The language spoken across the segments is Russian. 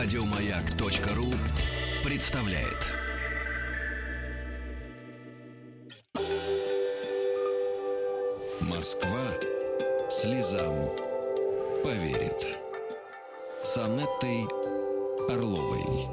Радиомаяк.ру представляет. Москва слезам поверит. С Анеттой Орловой.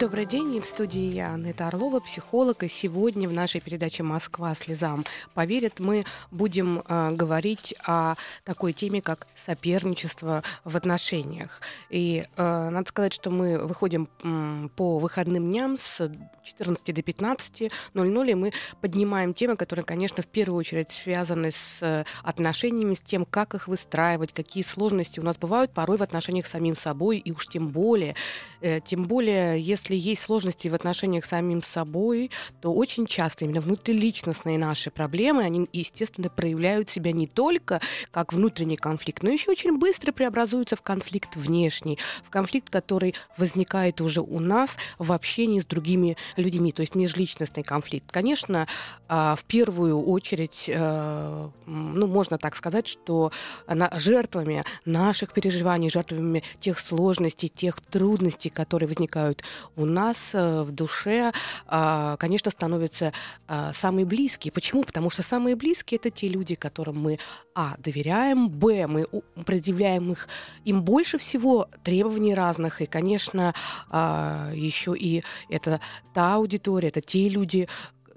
Добрый день, и в студии я, Анетта Орлова, психолог, и сегодня в нашей передаче «Москва слезам поверит» мы будем э, говорить о такой теме, как соперничество в отношениях. И э, надо сказать, что мы выходим э, по выходным дням с 14 до 15.00, и мы поднимаем темы, которые, конечно, в первую очередь связаны с э, отношениями, с тем, как их выстраивать, какие сложности у нас бывают порой в отношениях с самим собой, и уж тем более, тем более, если если есть сложности в отношениях с самим собой, то очень часто именно внутриличностные наши проблемы, они, естественно, проявляют себя не только как внутренний конфликт, но еще очень быстро преобразуются в конфликт внешний, в конфликт, который возникает уже у нас в общении с другими людьми, то есть межличностный конфликт. Конечно, а, в первую очередь, э, ну, можно так сказать, что жертвами наших переживаний, жертвами тех сложностей, тех трудностей, которые возникают у нас э, в душе, а, конечно, становятся а, самые близкие. Почему? Потому что самые близкие это те люди, которым мы а доверяем, б мы предъявляем их им больше всего требований разных, и, конечно, а, еще и это та аудитория, это те люди,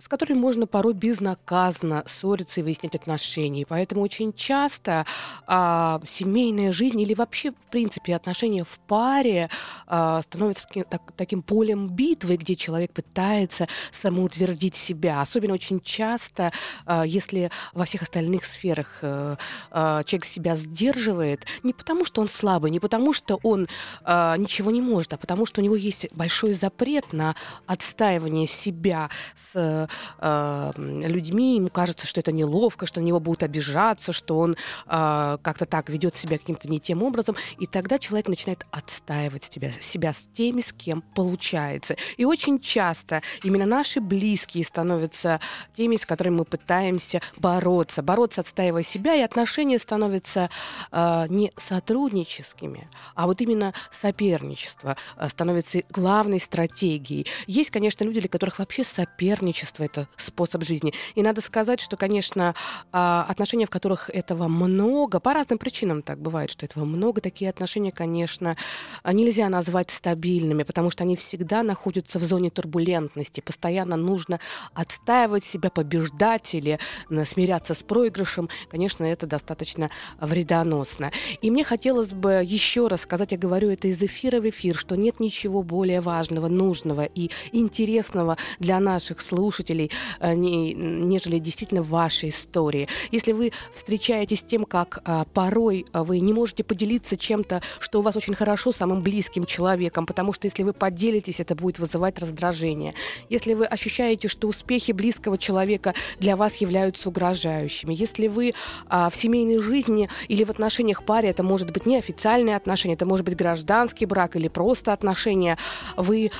с которыми можно порой безнаказанно ссориться и выяснять отношения. поэтому очень часто а, семейная жизнь или вообще, в принципе, отношения в паре а, становятся таким, так, таким полем битвы, где человек пытается самоутвердить себя. Особенно очень часто, а, если во всех остальных сферах а, а, человек себя сдерживает, не потому что он слабый, не потому что он а, ничего не может, а потому что у него есть большой запрет на отстаивание себя с э, людьми, ему кажется, что это неловко, что на него будут обижаться, что он э, как-то так ведет себя каким-то не тем образом, и тогда человек начинает отстаивать себя, себя с теми, с кем получается. И очень часто именно наши близкие становятся теми, с которыми мы пытаемся бороться, бороться, отстаивая себя, и отношения становятся э, не сотрудническими, а вот именно соперничество э, становится главной стратегией. Есть, конечно, люди, для которых вообще соперничество это способ жизни. И надо сказать, что, конечно, а, отношения, в которых этого много, по разным причинам так бывает, что этого много, такие отношения, конечно, нельзя назвать стабильными, потому что они всегда находятся в зоне турбулентности. Постоянно нужно отстаивать себя, побеждать или смиряться с проигрышем. Конечно, это достаточно вредоносно. И мне хотелось бы еще раз сказать, я говорю это из эфира в эфир, что нет ничего более важного, нужного и интересного для наших слушателей, слушателей, э, нежели действительно ваши истории. Если вы встречаетесь с тем, как а, порой вы не можете поделиться чем-то, что у вас очень хорошо с самым близким человеком, потому что если вы поделитесь, это будет вызывать раздражение. Если вы ощущаете, что успехи близкого человека для вас являются угрожающими, если вы а, в семейной жизни или в отношениях паре, это может быть неофициальные отношения, это может быть гражданский брак или просто отношения, вы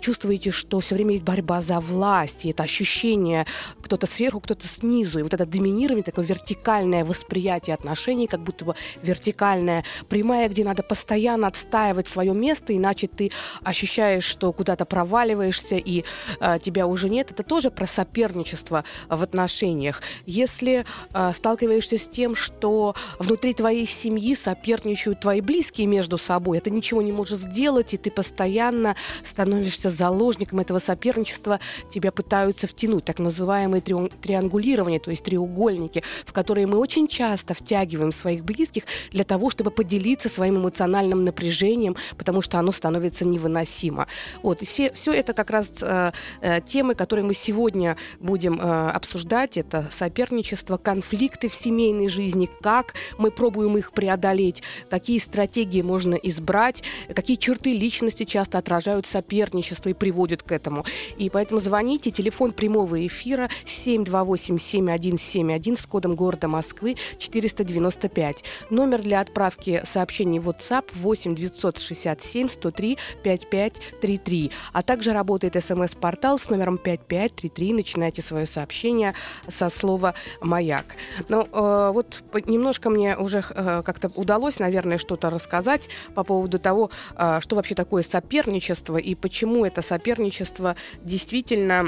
чувствуете, что все время есть борьба за власть, и это ощущение кто-то сверху, кто-то снизу. И вот это доминирование, такое вертикальное восприятие отношений, как будто бы вертикальная прямая, где надо постоянно отстаивать свое место, иначе ты ощущаешь, что куда-то проваливаешься и э, тебя уже нет. Это тоже про соперничество в отношениях. Если э, сталкиваешься с тем, что внутри твоей семьи соперничают твои близкие между собой, это ничего не можешь сделать, и ты постоянно становишься заложником этого соперничества, тебя пытаются пытаются втянуть, так называемые три, триангулирования, то есть треугольники, в которые мы очень часто втягиваем своих близких для того, чтобы поделиться своим эмоциональным напряжением, потому что оно становится невыносимо. Вот, и все, все это как раз э, э, темы, которые мы сегодня будем э, обсуждать. Это соперничество, конфликты в семейной жизни, как мы пробуем их преодолеть, какие стратегии можно избрать, какие черты личности часто отражают соперничество и приводят к этому. И поэтому звоните, телефон телефон прямого эфира 728-7171 с кодом города Москвы 495. Номер для отправки сообщений в WhatsApp 8 967 103 5533. А также работает смс-портал с номером 5533. Начинайте свое сообщение со слова «Маяк». Ну, э, вот немножко мне уже э, как-то удалось, наверное, что-то рассказать по поводу того, э, что вообще такое соперничество и почему это соперничество действительно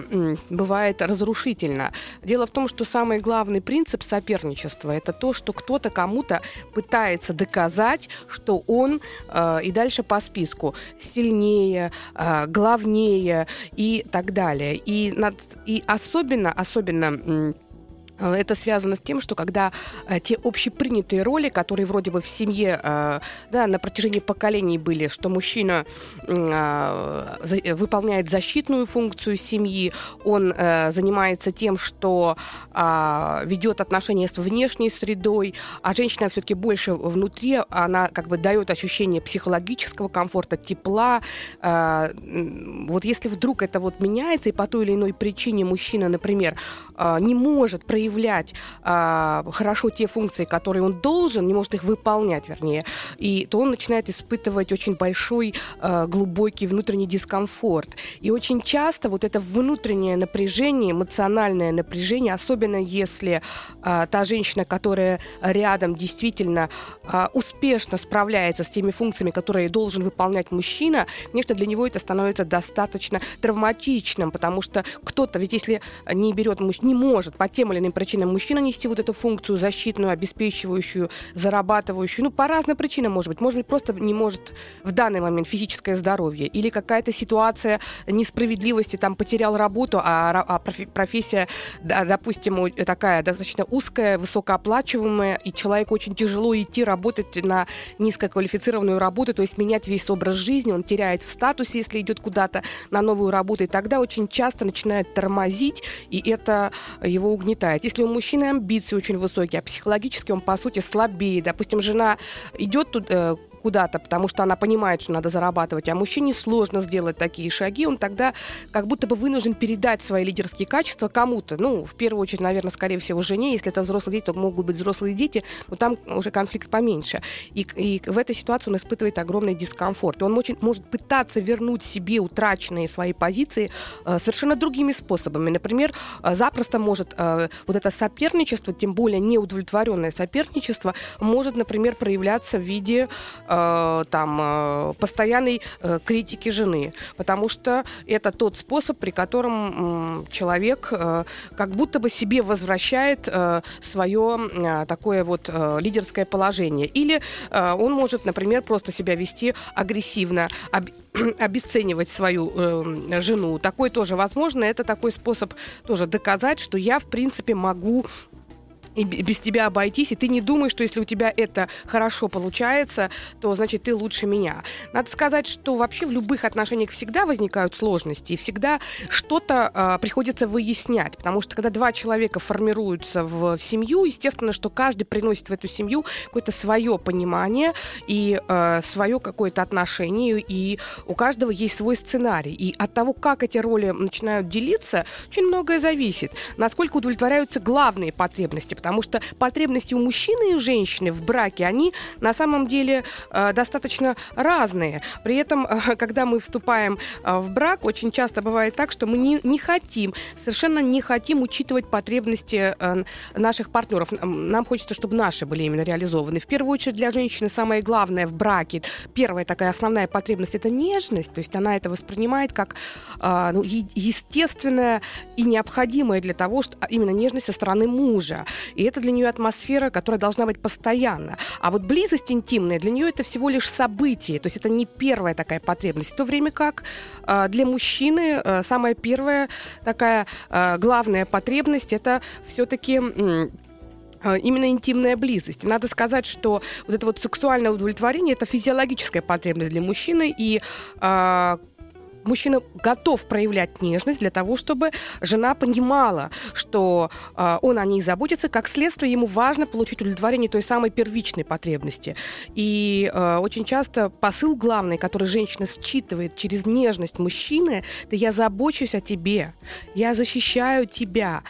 бывает разрушительно. Дело в том, что самый главный принцип соперничества это то, что кто-то кому-то пытается доказать, что он э, и дальше по списку сильнее, э, главнее и так далее. И, над, и особенно, особенно это связано с тем, что когда э, те общепринятые роли, которые вроде бы в семье э, да, на протяжении поколений были, что мужчина э, выполняет защитную функцию семьи, он э, занимается тем, что э, ведет отношения с внешней средой, а женщина все-таки больше внутри, она как бы дает ощущение психологического комфорта, тепла. Э, вот если вдруг это вот меняется, и по той или иной причине мужчина, например, э, не может проявлять а, хорошо те функции, которые он должен, не может их выполнять, вернее, и то он начинает испытывать очень большой а, глубокий внутренний дискомфорт. И очень часто вот это внутреннее напряжение, эмоциональное напряжение, особенно если а, та женщина, которая рядом действительно а, успешно справляется с теми функциями, которые должен выполнять мужчина, конечно, для него это становится достаточно травматичным, потому что кто-то, ведь если не берет, не может по тем или иным причинам мужчина нести вот эту функцию защитную, обеспечивающую, зарабатывающую. Ну, по разным причинам, может быть. Может быть, просто не может в данный момент физическое здоровье. Или какая-то ситуация несправедливости, там, потерял работу, а, а профессия, допустим, такая достаточно узкая, высокооплачиваемая, и человеку очень тяжело идти работать на низкоквалифицированную работу, то есть менять весь образ жизни, он теряет в статусе, если идет куда-то на новую работу, и тогда очень часто начинает тормозить, и это его угнетает если у мужчины амбиции очень высокие, а психологически он, по сути, слабее. Допустим, жена идет тут, э, куда-то, потому что она понимает, что надо зарабатывать, а мужчине сложно сделать такие шаги, он тогда как будто бы вынужден передать свои лидерские качества кому-то. Ну, в первую очередь, наверное, скорее всего, жене. Если это взрослые дети, то могут быть взрослые дети, но там уже конфликт поменьше. И, и в этой ситуации он испытывает огромный дискомфорт. И он очень, может пытаться вернуть себе утраченные свои позиции э, совершенно другими способами. Например, э, запросто может э, вот это соперничество, тем более неудовлетворенное соперничество, может, например, проявляться в виде Э, там, э, постоянной э, критики жены, потому что это тот способ, при котором человек как будто бы себе возвращает свое такое вот лидерское положение. Или он может, например, просто себя вести агрессивно, обесценивать свою э, жену. Такой тоже возможно. Это такой способ тоже доказать, что я, в принципе, могу и без тебя обойтись, и ты не думаешь, что если у тебя это хорошо получается, то значит ты лучше меня. Надо сказать, что вообще в любых отношениях всегда возникают сложности, и всегда что-то э, приходится выяснять, потому что когда два человека формируются в, семью, естественно, что каждый приносит в эту семью какое-то свое понимание и э, свое какое-то отношение, и у каждого есть свой сценарий. И от того, как эти роли начинают делиться, очень многое зависит. Насколько удовлетворяются главные потребности, потому что потребности у мужчины и женщины в браке, они на самом деле э, достаточно разные. При этом, э, когда мы вступаем э, в брак, очень часто бывает так, что мы не, не хотим, совершенно не хотим учитывать потребности э, наших партнеров. Нам хочется, чтобы наши были именно реализованы. В первую очередь для женщины самое главное в браке, первая такая основная потребность это нежность, то есть она это воспринимает как э, ну, естественное и необходимое для того, что именно нежность со стороны мужа. И это для нее атмосфера, которая должна быть постоянно. А вот близость интимная для нее это всего лишь событие. То есть это не первая такая потребность. В то время как э, для мужчины э, самая первая такая э, главная потребность это все-таки именно интимная близость. Надо сказать, что вот это вот сексуальное удовлетворение это физиологическая потребность для мужчины, и мужчина готов проявлять нежность для того, чтобы жена понимала, что э, он о ней заботится. Как следствие, ему важно получить удовлетворение той самой первичной потребности. И э, очень часто посыл главный, который женщина считывает через нежность мужчины, это «я забочусь о тебе, я защищаю тебя».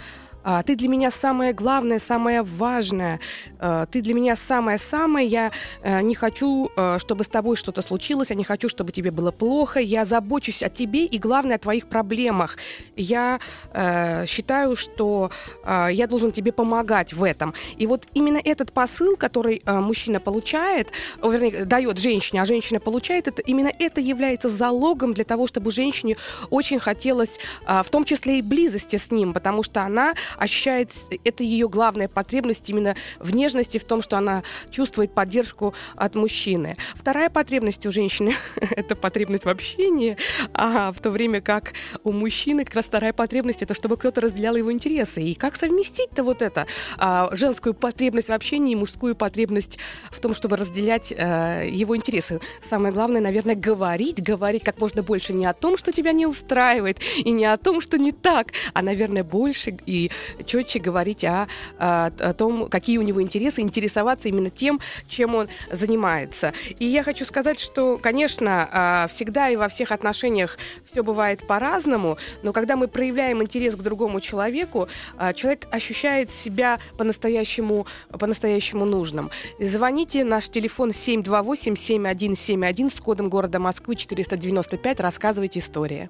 А, ты для меня самое главное, самое важное, а, ты для меня самое-самое, я э, не хочу, э, чтобы с тобой что-то случилось, я не хочу, чтобы тебе было плохо, я забочусь о тебе и, главное, о твоих проблемах. Я э, считаю, что я должен тебе помогать в этом. И вот именно этот посыл, который мужчина получает, вернее, дает женщине, а женщина получает, это, именно это является залогом для того, чтобы женщине очень хотелось, в том числе и близости с ним, потому что она ощущает, это ее главная потребность именно в нежности, в том, что она чувствует поддержку от мужчины. Вторая потребность у женщины — это потребность в общении, а в то время как у мужчины как раз вторая потребность — это чтобы кто-то разделял его интересы. И как совместить-то вот это? А, женскую потребность в общении и мужскую потребность в том, чтобы разделять а, его интересы. Самое главное, наверное, говорить, говорить как можно больше не о том, что тебя не устраивает, и не о том, что не так, а, наверное, больше и четче говорить о, о, о том, какие у него интересы, интересоваться именно тем, чем он занимается. И я хочу сказать, что, конечно, а, всегда и во всех отношениях все бывает по-разному, но когда мы проявляем интерес к другому человеку, а, человек ощущает себя по-настоящему по-настоящему нужным. Звоните, наш телефон 728-7171 с кодом города Москвы 495, рассказывайте истории.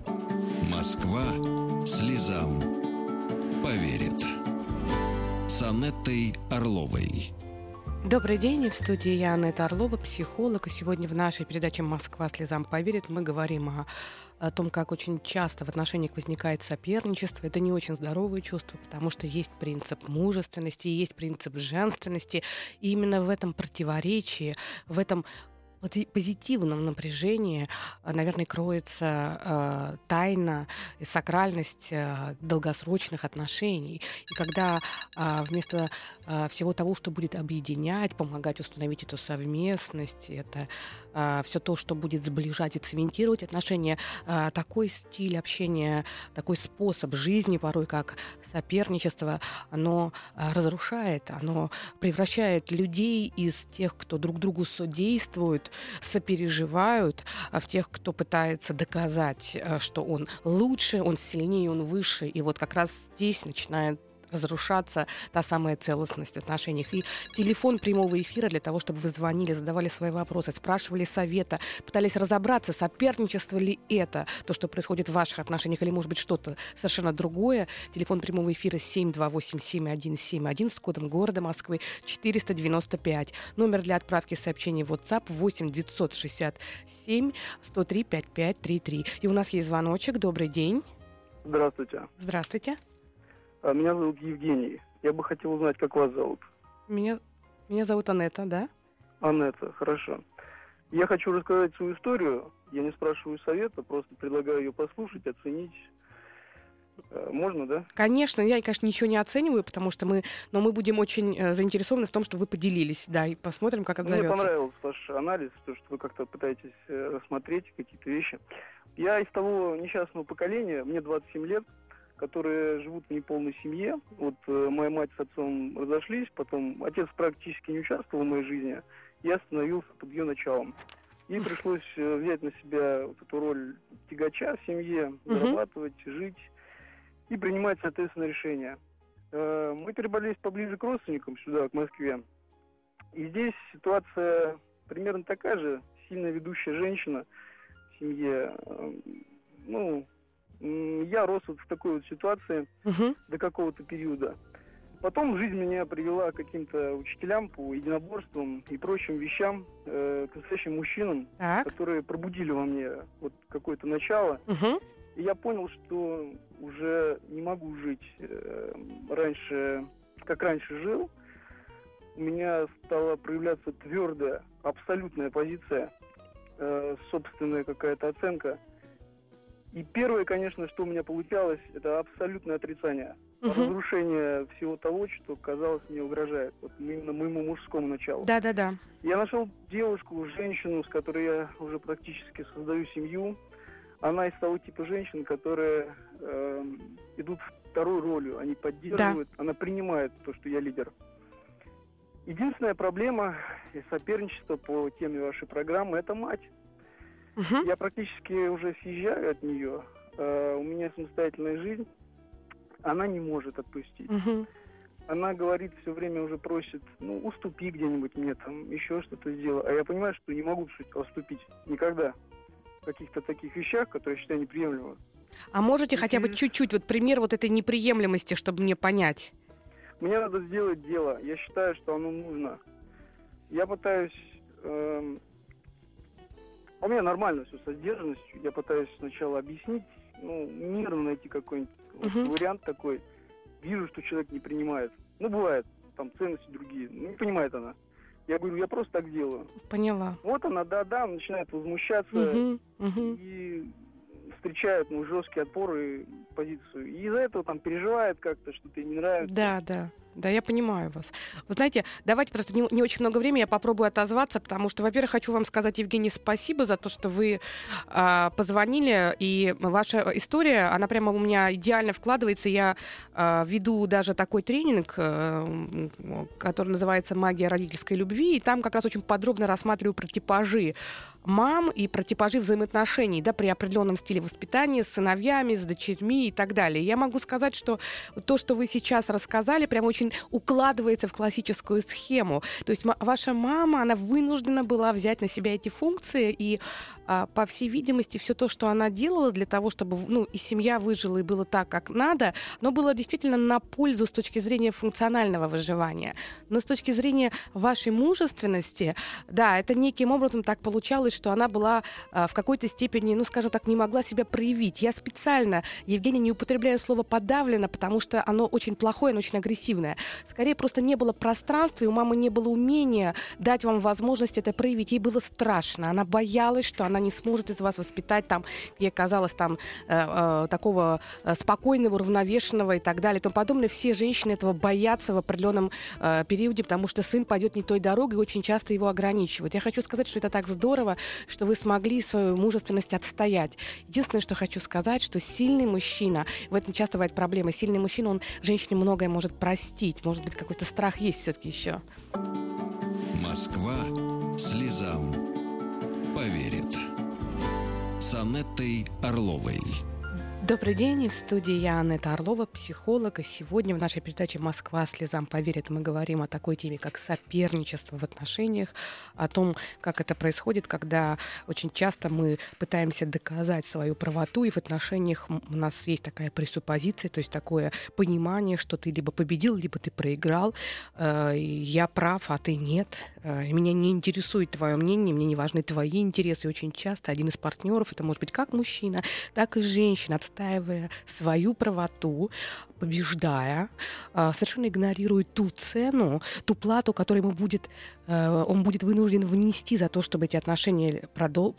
Москва слезам поверит. С Анеттой Орловой. Добрый день, в студии я Анетта Орлова, психолог. И сегодня в нашей передаче «Москва слезам поверит» мы говорим о, о том, как очень часто в отношениях возникает соперничество. Это не очень здоровое чувство, потому что есть принцип мужественности, есть принцип женственности. И именно в этом противоречии, в этом позитивном напряжении, э, наверное, кроется э, тайна и сакральность э, долгосрочных отношений. И когда э, вместо э, всего того, что будет объединять, помогать установить эту совместность, это э, все то, что будет сближать и цементировать отношения, э, такой стиль общения, такой способ жизни, порой как соперничество, оно э, разрушает, оно превращает людей из тех, кто друг другу содействует, сопереживают а, в тех, кто пытается доказать, э, что он лучше, он сильнее, он выше. И вот как раз здесь начинает разрушаться та самая целостность в отношениях. И телефон прямого эфира для того, чтобы вы звонили, задавали свои вопросы, спрашивали совета, пытались разобраться, соперничество ли это, то, что происходит в ваших отношениях, или, может быть, что-то совершенно другое. Телефон прямого эфира 728-7171 с кодом города Москвы 495. Номер для отправки сообщений в WhatsApp 8 967 103 5533. И у нас есть звоночек. Добрый день. Здравствуйте. Здравствуйте. А, меня зовут Евгений. Я бы хотел узнать, как вас зовут. Меня, меня зовут Анетта, да? Анетта, хорошо. Я хочу рассказать свою историю. Я не спрашиваю совета, просто предлагаю ее послушать, оценить. Э, можно, да? Конечно, я, конечно, ничего не оцениваю, потому что мы, но мы будем очень э, заинтересованы в том, что вы поделились, да, и посмотрим, как отзовется. Мне понравился ваш анализ, то, что вы как-то пытаетесь э, рассмотреть какие-то вещи. Я из того несчастного поколения, мне 27 лет, которые живут в неполной семье. Вот э, моя мать с отцом разошлись, потом отец практически не участвовал в моей жизни. Я становился под ее началом. Ей пришлось э, взять на себя вот эту роль тягача в семье, зарабатывать, жить и принимать, соответственно, решения. Э, мы перебрались поближе к родственникам сюда, к Москве. И здесь ситуация примерно такая же. Сильно ведущая женщина в семье. Э, ну, я рос вот в такой вот ситуации угу. до какого-то периода. Потом жизнь меня привела к каким-то учителям по единоборствам и прочим вещам, э, к настоящим мужчинам, так. которые пробудили во мне вот какое-то начало. Угу. И я понял, что уже не могу жить э, раньше, как раньше жил. У меня стала проявляться твердая, абсолютная позиция, э, собственная какая-то оценка – и первое, конечно, что у меня получалось, это абсолютное отрицание. Угу. Разрушение всего того, что, казалось, мне угрожает. Вот именно моему мужскому началу. Да, да, да. Я нашел девушку, женщину, с которой я уже практически создаю семью. она из того типа женщин, которые э, идут второй ролью, они поддерживают, да. она принимает то, что я лидер. Единственная проблема и соперничество по теме вашей программы – это мать. Угу. Я практически уже съезжаю от нее. Э, у меня самостоятельная жизнь. Она не может отпустить. Угу. Она говорит, все время уже просит, ну, уступи где-нибудь мне, там, еще что-то сделай. А я понимаю, что не могу уступить никогда в каких-то таких вещах, которые я считаю неприемлемыми. А можете И хотя бы чуть-чуть, вот пример вот этой неприемлемости, чтобы мне понять? Мне надо сделать дело. Я считаю, что оно нужно. Я пытаюсь а у меня нормально все со сдержанностью. Я пытаюсь сначала объяснить, ну, мирно найти какой-нибудь uh-huh. вот, вариант такой. Вижу, что человек не принимает. Ну, бывает, там ценности другие. Ну, не понимает она. Я говорю, я просто так делаю. Поняла. Вот она, да-да, начинает возмущаться uh-huh. Uh-huh. и встречает ну, жесткий отпор и позицию. И из-за этого там переживает как-то, что-то не нравится. Да, да. Да, я понимаю вас. Вы знаете, давайте просто не, не очень много времени, я попробую отозваться, потому что, во-первых, хочу вам сказать, Евгений, спасибо за то, что вы э, позвонили, и ваша история, она прямо у меня идеально вкладывается. Я э, веду даже такой тренинг, э, который называется «Магия родительской любви», и там как раз очень подробно рассматриваю про типажи мам и про типажи взаимоотношений да, при определенном стиле воспитания с сыновьями, с дочерьми и так далее. Я могу сказать, что то, что вы сейчас рассказали, прям очень укладывается в классическую схему. То есть ваша мама, она вынуждена была взять на себя эти функции и а, по всей видимости, все то, что она делала для того, чтобы ну, и семья выжила, и было так, как надо, но было действительно на пользу с точки зрения функционального выживания. Но с точки зрения вашей мужественности, да, это неким образом так получалось, что она была а, в какой-то степени, ну, скажем так, не могла себя проявить. Я специально, Евгений, не употребляю слово «подавлено», потому что оно очень плохое, оно очень агрессивное. Скорее, просто не было пространства, и у мамы не было умения дать вам возможность это проявить. Ей было страшно. Она боялась, что она не сможет из вас воспитать там, ей казалось, там э, э, такого э, спокойного, уравновешенного и так далее и тому подобное. Все женщины этого боятся в определенном периоде, потому что сын пойдет не той дорогой и очень часто его ограничивают. Я хочу сказать, что это так здорово, что вы смогли свою мужественность отстоять. Единственное, что хочу сказать, что сильный мужчина, в этом часто бывает проблема, сильный мужчина, он женщине многое может простить, может быть, какой-то страх есть все-таки еще. Москва слезам поверит. С Анеттой Орловой. Добрый день, в студии я Анетта Орлова, психолог, и сегодня в нашей передаче «Москва слезам поверит» мы говорим о такой теме, как соперничество в отношениях, о том, как это происходит, когда очень часто мы пытаемся доказать свою правоту, и в отношениях у нас есть такая пресуппозиция, то есть такое понимание, что ты либо победил, либо ты проиграл, э, я прав, а ты нет, меня не интересует твое мнение, мне не важны твои интересы, и очень часто один из партнеров, это может быть как мужчина, так и женщина, отстаивая свою правоту, побеждая, а, совершенно игнорирует ту цену, ту плату, которую ему будет, э, он будет вынужден внести за то, чтобы эти отношения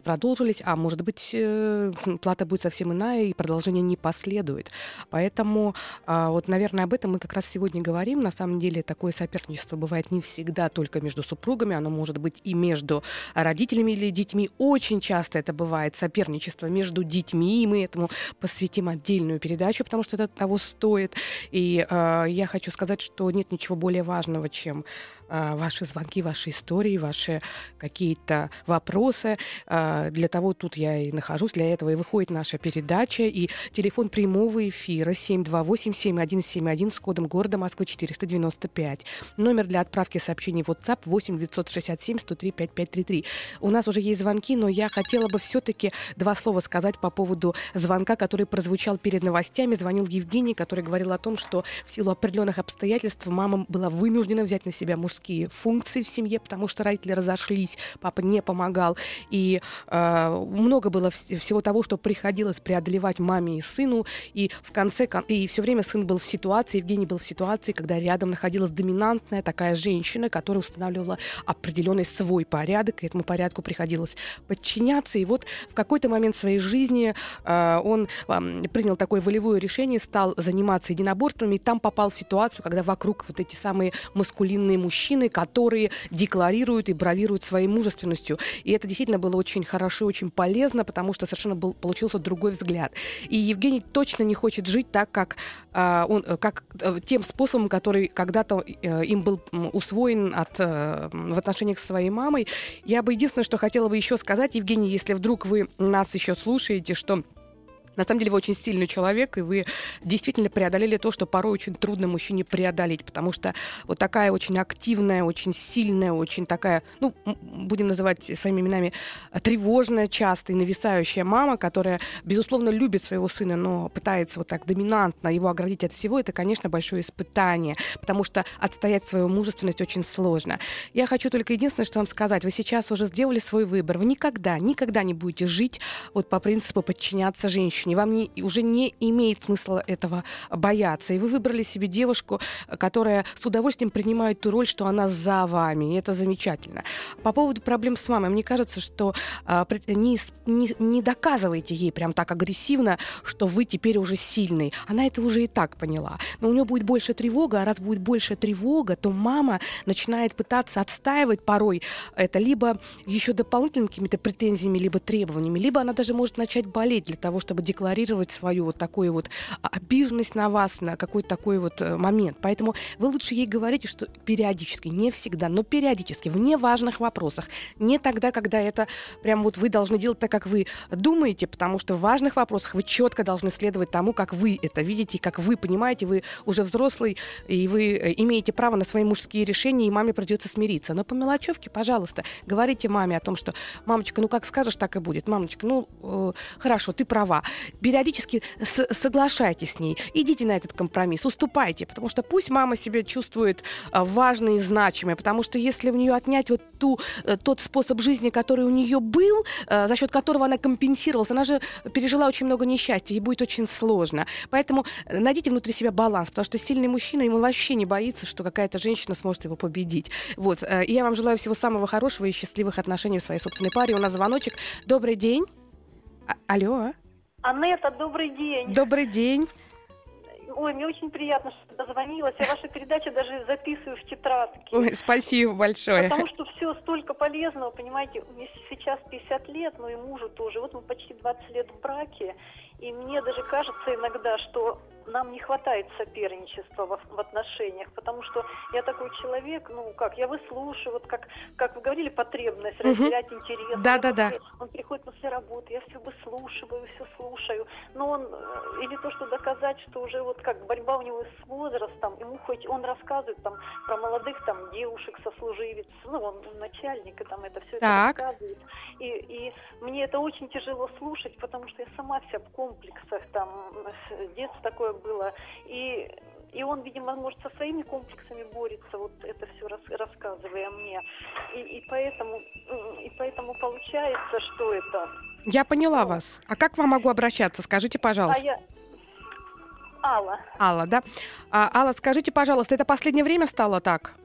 продолжились, а может быть, э, плата будет совсем иная, и продолжение не последует. Поэтому, а, вот, наверное, об этом мы как раз сегодня говорим. На самом деле, такое соперничество бывает не всегда только между супругами, оно может быть и между родителями или детьми. Очень часто это бывает соперничество между детьми, и мы этому посвятим отдельную передачу, потому что это того стоит происходит. И э, я хочу сказать, что нет ничего более важного, чем ваши звонки, ваши истории, ваши какие-то вопросы. Э, для того тут я и нахожусь, для этого и выходит наша передача. И телефон прямого эфира 728-7171 с кодом города Москвы 495. Номер для отправки сообщений в WhatsApp 8 967 103 5533. У нас уже есть звонки, но я хотела бы все-таки два слова сказать по поводу звонка, который прозвучал перед новостями. Звонил Евгений, который говорил о том, что в силу определенных обстоятельств мама была вынуждена взять на себя мужские функции в семье, потому что родители разошлись, папа не помогал. И э, много было всего того, что приходилось преодолевать маме и сыну. И в конце и все время сын был в ситуации, Евгений был в ситуации, когда рядом находилась доминантная такая женщина, которая устанавливала определенный свой порядок, и этому порядку приходилось подчиняться. И вот в какой-то момент своей жизни э, он э, принял такое волевое решение, стал заниматься единоборствами, и там попал в ситуацию, когда вокруг вот эти самые маскулинные мужчины, мужчины, которые декларируют и бравируют своей мужественностью. И это действительно было очень хорошо, очень полезно, потому что совершенно был, получился другой взгляд. И Евгений точно не хочет жить так, как, э, он, как э, тем способом, который когда-то э, им был усвоен от, э, в отношениях с своей мамой. Я бы единственное, что хотела бы еще сказать, Евгений, если вдруг вы нас еще слушаете, что на самом деле вы очень сильный человек, и вы действительно преодолели то, что порой очень трудно мужчине преодолеть, потому что вот такая очень активная, очень сильная, очень такая, ну, будем называть своими именами, тревожная часто и нависающая мама, которая, безусловно, любит своего сына, но пытается вот так доминантно его оградить от всего, это, конечно, большое испытание, потому что отстоять свою мужественность очень сложно. Я хочу только единственное, что вам сказать. Вы сейчас уже сделали свой выбор. Вы никогда, никогда не будете жить вот по принципу подчиняться женщине женщине. Вам не, уже не имеет смысла этого бояться. И вы выбрали себе девушку, которая с удовольствием принимает ту роль, что она за вами. И это замечательно. По поводу проблем с мамой, мне кажется, что а, не, не, не доказывайте ей прям так агрессивно, что вы теперь уже сильный. Она это уже и так поняла. Но у нее будет больше тревога, а раз будет больше тревога, то мама начинает пытаться отстаивать порой это либо еще дополнительными какими-то претензиями, либо требованиями, либо она даже может начать болеть для того, чтобы декларировать свою вот такую вот обиженность на вас, на какой-то такой вот э, момент. Поэтому вы лучше ей говорите, что периодически, не всегда, но периодически, в неважных вопросах, не тогда, когда это прям вот вы должны делать так, как вы думаете, потому что в важных вопросах вы четко должны следовать тому, как вы это видите, как вы понимаете, вы уже взрослый, и вы э, имеете право на свои мужские решения, и маме придется смириться. Но по мелочевке, пожалуйста, говорите маме о том, что мамочка, ну как скажешь, так и будет. Мамочка, ну э, хорошо, ты права периодически соглашайтесь с ней, идите на этот компромисс, уступайте, потому что пусть мама себя чувствует а, важной и значимой, потому что если у нее отнять вот ту, э, тот способ жизни, который у нее был, э, за счет которого она компенсировалась, она же пережила очень много несчастья, ей будет очень сложно. Поэтому э, найдите внутри себя баланс, потому что сильный мужчина, ему вообще не боится, что какая-то женщина сможет его победить. Вот. И я вам желаю всего самого хорошего и счастливых отношений в своей собственной паре. У нас звоночек. Добрый день. А- алло. Анетта, добрый день. Добрый день. Ой, мне очень приятно, что дозвонилась. Я ваши передачи даже записываю в тетрадке. Ой, спасибо большое. Потому что все столько полезного, понимаете, мне сейчас 50 лет, но и мужу тоже. Вот мы почти 20 лет в браке, и мне даже кажется иногда, что нам не хватает соперничества в, в отношениях, потому что я такой человек, ну как, я выслушиваю, вот как, как вы говорили, потребность разделять угу. интересы. Да, да, да. Он приходит после работы, я все выслушиваю, все слушаю, но он, э, или то, что доказать, что уже вот как борьба у него с возрастом, ему хоть он рассказывает там про молодых там девушек, сослуживец, ну он начальник, и там это все это рассказывает. И, и мне это очень тяжело слушать, потому что я сама вся в комплексах, там, детство такое было. И, и он, видимо, может, со своими комплексами борется, вот это все рас, рассказывая мне. И, и, поэтому, и поэтому получается, что это... Я поняла вас. А как вам могу обращаться? Скажите, пожалуйста. А я... Алла. Алла, да? А, Алла, скажите, пожалуйста, это последнее время стало так?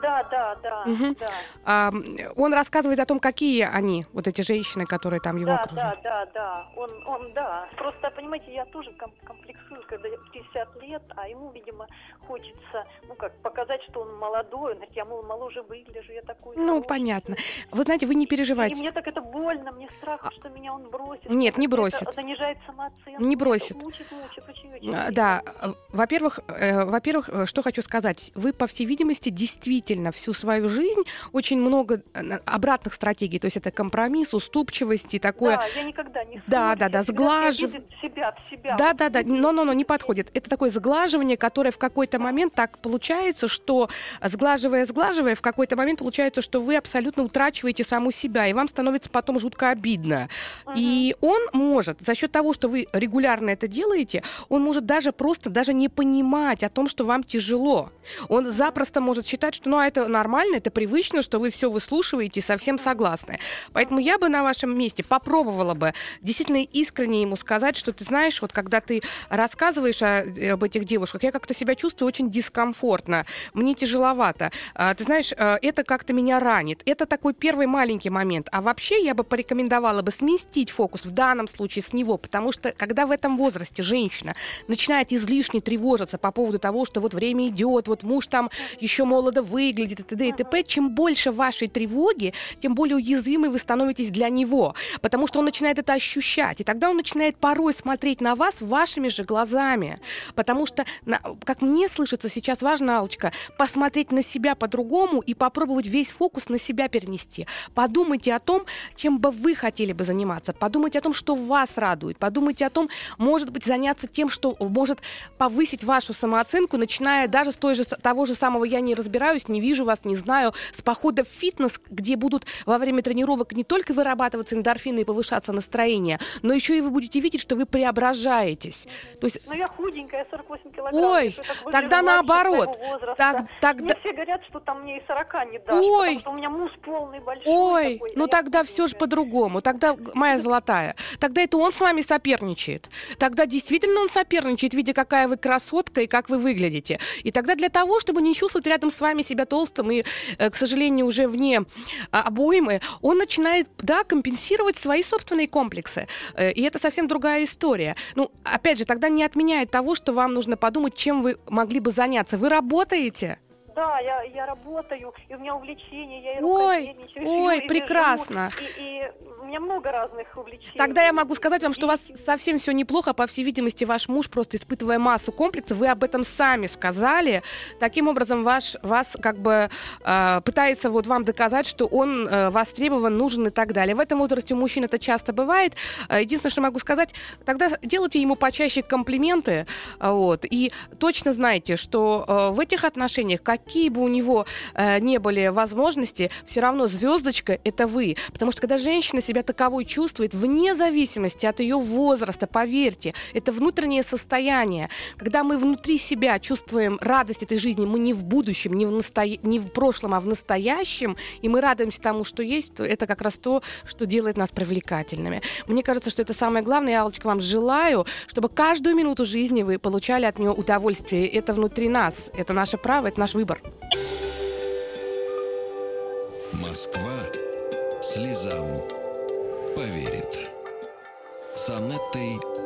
Да, да, да. Угу. да. А, он рассказывает о том, какие они, вот эти женщины, которые там его да, окружают. Да, да, да. Он, он, да. Просто, понимаете, я тоже комплексую, когда 50 лет, а ему, видимо, хочется, ну как, показать, что он молодой. Он говорит, я, мол, моложе выгляжу, я такой. Ну, хороший. понятно. Вы знаете, вы не переживайте. И мне так это больно, мне страх, а... что меня он бросит. Нет, не бросит. Это занижает самооценку. Не бросит. Мучит, мучит, очень, очень. А, да, во-первых, э, во-первых, э, что хочу сказать. Вы, по всей видимости, действительно действительно всю свою жизнь очень много э, обратных стратегий. То есть это компромисс, уступчивость и такое... Да, я никогда не Да, да, да, сглаживание. Себя, себя. Да, да, да, но, но, но не подходит. Это такое сглаживание, которое в какой-то момент так получается, что сглаживая, сглаживая, в какой-то момент получается, что вы абсолютно утрачиваете саму себя, и вам становится потом жутко обидно. Угу. И он может, за счет того, что вы регулярно это делаете, он может даже просто даже не понимать о том, что вам тяжело. Он запросто может считать, что ну а это нормально, это привычно, что вы все выслушиваете и совсем согласны. Поэтому я бы на вашем месте попробовала бы действительно искренне ему сказать, что ты знаешь, вот когда ты рассказываешь о, об этих девушках, я как-то себя чувствую очень дискомфортно, мне тяжеловато. А, ты знаешь, а, это как-то меня ранит. Это такой первый маленький момент. А вообще я бы порекомендовала бы сместить фокус в данном случае с него, потому что когда в этом возрасте женщина начинает излишне тревожиться по поводу того, что вот время идет, вот муж там еще молодо вы выглядит и т.д. и т.п., чем больше вашей тревоги, тем более уязвимы вы становитесь для него, потому что он начинает это ощущать, и тогда он начинает порой смотреть на вас вашими же глазами, потому что, как мне слышится сейчас важно, Алочка, посмотреть на себя по-другому и попробовать весь фокус на себя перенести. Подумайте о том, чем бы вы хотели бы заниматься, подумайте о том, что вас радует, подумайте о том, может быть, заняться тем, что может повысить вашу самооценку, начиная даже с той же, того же самого «я не разбираюсь, не вижу вас, не знаю», с похода в фитнес, где будут во время тренировок не только вырабатываться эндорфины и повышаться настроение, но еще и вы будете видеть, что вы преображаетесь. То есть... Ну, я худенькая, 48 килограммов. Ой, тогда наоборот. Так, тогда... Мне все говорят, что там мне и 40 не дашь, Ой. потому что у меня муж полный, большой Ой, такой, ну тогда все же по-другому. Тогда, моя золотая, тогда это он с вами соперничает. Тогда действительно он соперничает, видя, какая вы красотка и как вы выглядите. И тогда для того, чтобы не чувствовать рядом с вами себя толстым и, э, к сожалению, уже вне а, обоймы, он начинает, да, компенсировать свои собственные комплексы. Э, и это совсем другая история. Ну, опять же, тогда не отменяет того, что вам нужно подумать, чем вы могли бы заняться. Вы работаете? Да, я, я работаю, и у меня увлечения, я и Ой, ой, и прекрасно. и, и у меня много разных увлечений. Тогда я могу сказать вам, что у вас совсем все неплохо. По всей видимости, ваш муж, просто испытывая массу комплексов, вы об этом сами сказали. Таким образом, ваш, вас как бы э, пытается вот вам доказать, что он э, востребован, нужен и так далее. В этом возрасте у мужчин это часто бывает. Э, единственное, что могу сказать, тогда делайте ему почаще комплименты. Э, вот, и точно знайте, что э, в этих отношениях, как какие бы у него э, не были возможности, все равно звездочка это вы. Потому что когда женщина себя таковой чувствует, вне зависимости от ее возраста, поверьте, это внутреннее состояние. Когда мы внутри себя чувствуем радость этой жизни, мы не в будущем, не в, насто... не в прошлом, а в настоящем, и мы радуемся тому, что есть, то это как раз то, что делает нас привлекательными. Мне кажется, что это самое главное. Я, Аллочка, вам желаю, чтобы каждую минуту жизни вы получали от нее удовольствие. Это внутри нас. Это наше право, это наш выбор. Москва слезам поверит. С Анеттой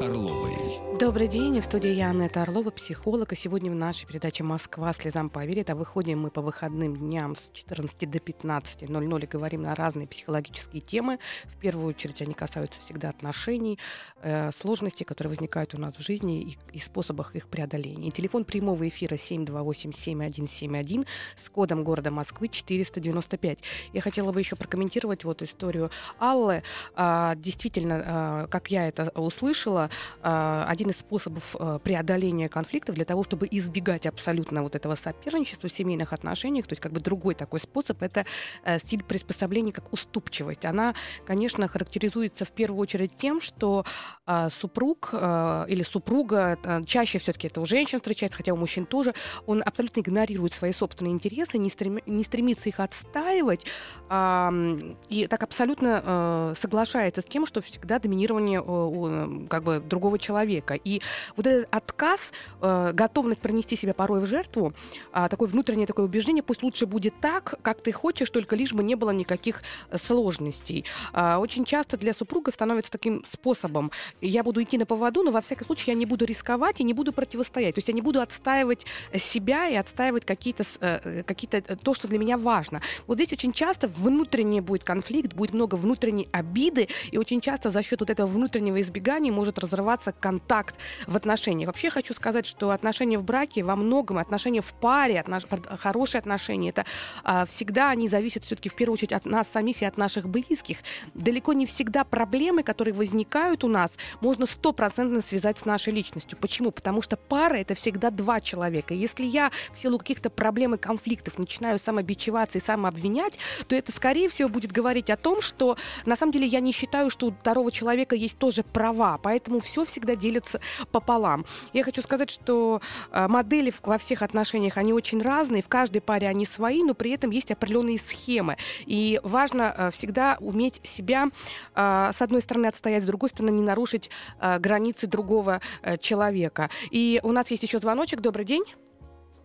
Орловой. Добрый день, в студии я Анетта Орлова, психолог. И сегодня в нашей передаче «Москва слезам поверит». А выходим мы по выходным дням с 14 до 15.00 и говорим на разные психологические темы. В первую очередь они касаются всегда отношений, э, сложностей, которые возникают у нас в жизни и, и способах их преодоления. И телефон прямого эфира 728-7171 с кодом города Москвы 495. Я хотела бы еще прокомментировать вот историю Аллы. А, действительно, а, как я это услышала, э, один из способов э, преодоления конфликтов для того, чтобы избегать абсолютно вот этого соперничества в семейных отношениях, то есть как бы другой такой способ, это э, стиль приспособления как уступчивость. Она, конечно, характеризуется в первую очередь тем, что э, супруг э, или супруга, э, чаще все-таки это у женщин встречается, хотя у мужчин тоже, он абсолютно игнорирует свои собственные интересы, не, стрем, не стремится их отстаивать, э, и так абсолютно э, соглашается с тем, что всегда доминирование э, как бы другого человека. И вот этот отказ, э, готовность пронести себя порой в жертву, э, такое внутреннее такое убеждение, пусть лучше будет так, как ты хочешь, только лишь бы не было никаких сложностей. Э, очень часто для супруга становится таким способом. Я буду идти на поводу, но во всяком случае я не буду рисковать и не буду противостоять. То есть я не буду отстаивать себя и отстаивать какие-то, э, какие-то э, то, что для меня важно. Вот здесь очень часто внутренний будет конфликт, будет много внутренней обиды, и очень часто за счет вот этого внутреннего избегания может разрываться контакт в отношениях. Вообще хочу сказать, что отношения в браке во многом, отношения в паре, отнош... хорошие отношения, это а, всегда они зависят все-таки в первую очередь от нас самих и от наших близких. Далеко не всегда проблемы, которые возникают у нас, можно стопроцентно связать с нашей личностью. Почему? Потому что пара это всегда два человека. Если я в силу каких-то проблем и конфликтов начинаю самобичеваться и самообвинять, то это, скорее всего, будет говорить о том, что на самом деле я не считаю, что у второго человека есть тоже права. Поэтому все всегда делится пополам. Я хочу сказать, что э, модели во всех отношениях, они очень разные, в каждой паре они свои, но при этом есть определенные схемы. И важно э, всегда уметь себя, э, с одной стороны, отстоять, с другой стороны, не нарушить границы другого человека. И у нас есть еще звоночек. Добрый день.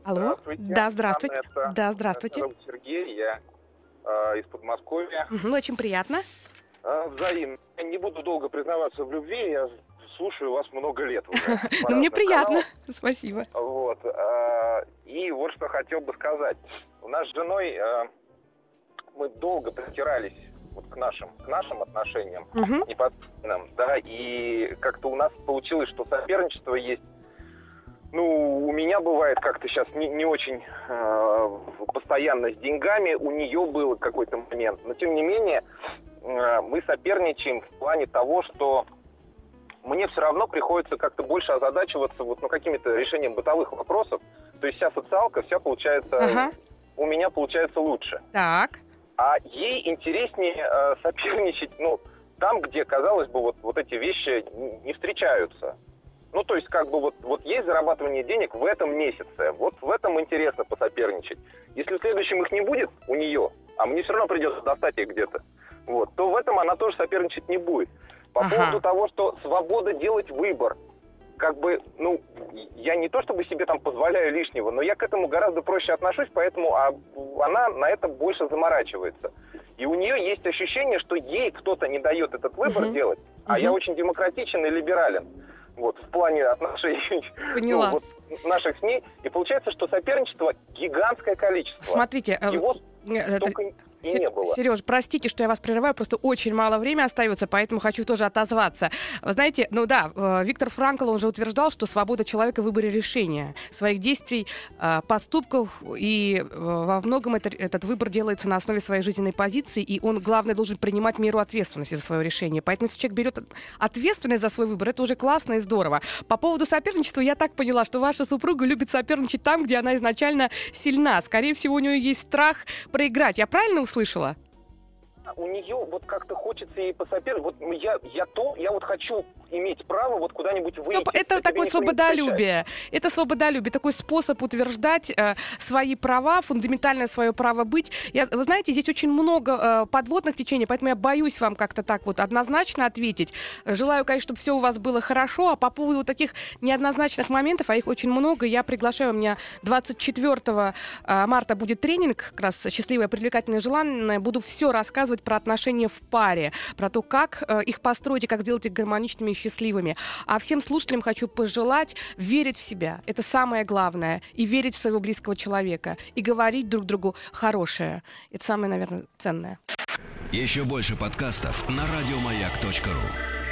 Алло. Здравствуйте. Да, здравствуйте. Анетта. Да, здравствуйте. Меня зовут Сергей, я э, из Подмосковья. Угу, очень приятно. Э, взаимно. Не буду долго признаваться в любви, я слушаю вас много лет уже. Ну, мне приятно. Спасибо. Вот. а, И вот что хотел бы сказать. У нас с женой а, мы долго притирались вот к нашим, к нашим отношениям Мгм. непосредственным, да, и как-то у нас получилось, что соперничество есть. Ну, у меня бывает как-то сейчас не, не очень э, постоянно с деньгами, у нее был какой-то момент, но тем не менее э, мы соперничаем в плане того, что мне все равно приходится как-то больше озадачиваться вот, ну, какими-то решением бытовых вопросов. То есть вся социалка, вся получается, Ага. у меня получается лучше. Так. А ей интереснее э, соперничать, ну, там, где, казалось бы, вот, вот эти вещи не встречаются. Ну, то есть, как бы, вот, вот есть зарабатывание денег в этом месяце, вот в этом интересно посоперничать. Если в следующем их не будет у нее, а мне все равно придется достать их где-то, вот, то в этом она тоже соперничать не будет. По Ага. поводу того, что свобода делать выбор, как бы, ну, я не то чтобы себе там позволяю лишнего, но я к этому гораздо проще отношусь, поэтому а, она на это больше заморачивается. И у нее есть ощущение, что ей кто-то не дает этот выбор Мгм. делать, а Мгм. я очень демократичен и либерален. Вот, в плане отношений Поняла. ну, вот, наших с ней. И получается, что соперничество гигантское количество. Смотрите, э, Его э, это- столько и не было. Сереж, простите, что я вас прерываю, просто очень мало времени остается, поэтому хочу тоже отозваться. Вы знаете, ну да, э, Виктор Франкл, он же утверждал, что свобода человека в выборе решения своих действий, э, поступков, и э, во многом это- этот выбор делается на основе своей жизненной позиции, и он, главное, должен принимать меру ответственности за свое решение. Поэтому, если человек берет ответственность за свой выбор, это уже классно и здорово. По поводу соперничества, я так поняла, что ваша супруга любит соперничать там, где она изначально сильна. Скорее всего, у нее есть страх проиграть. Я правильно услышала? У нее вот как-то хочется ей посоперничать. Вот я, я то, я вот хочу иметь право вот куда-нибудь выйти. Это такое свободолюбие. Это свободолюбие, такой способ утверждать э, свои права, фундаментальное свое право быть. Я, вы знаете, здесь очень много э, подводных течений, поэтому я боюсь вам как-то так вот однозначно ответить. Желаю, конечно, чтобы все у вас было хорошо, а по поводу таких неоднозначных моментов, а их очень много, я приглашаю, у меня 24 э, марта будет тренинг, как раз «Счастливая, привлекательная, желанная». Буду все рассказывать про отношения в паре, про то, как э, их построить и как сделать их гармоничными и счастливыми. А всем слушателям хочу пожелать верить в себя. Это самое главное. И верить в своего близкого человека. И говорить друг другу хорошее. Это самое, наверное, ценное. Еще больше подкастов на радиомаяк.ру.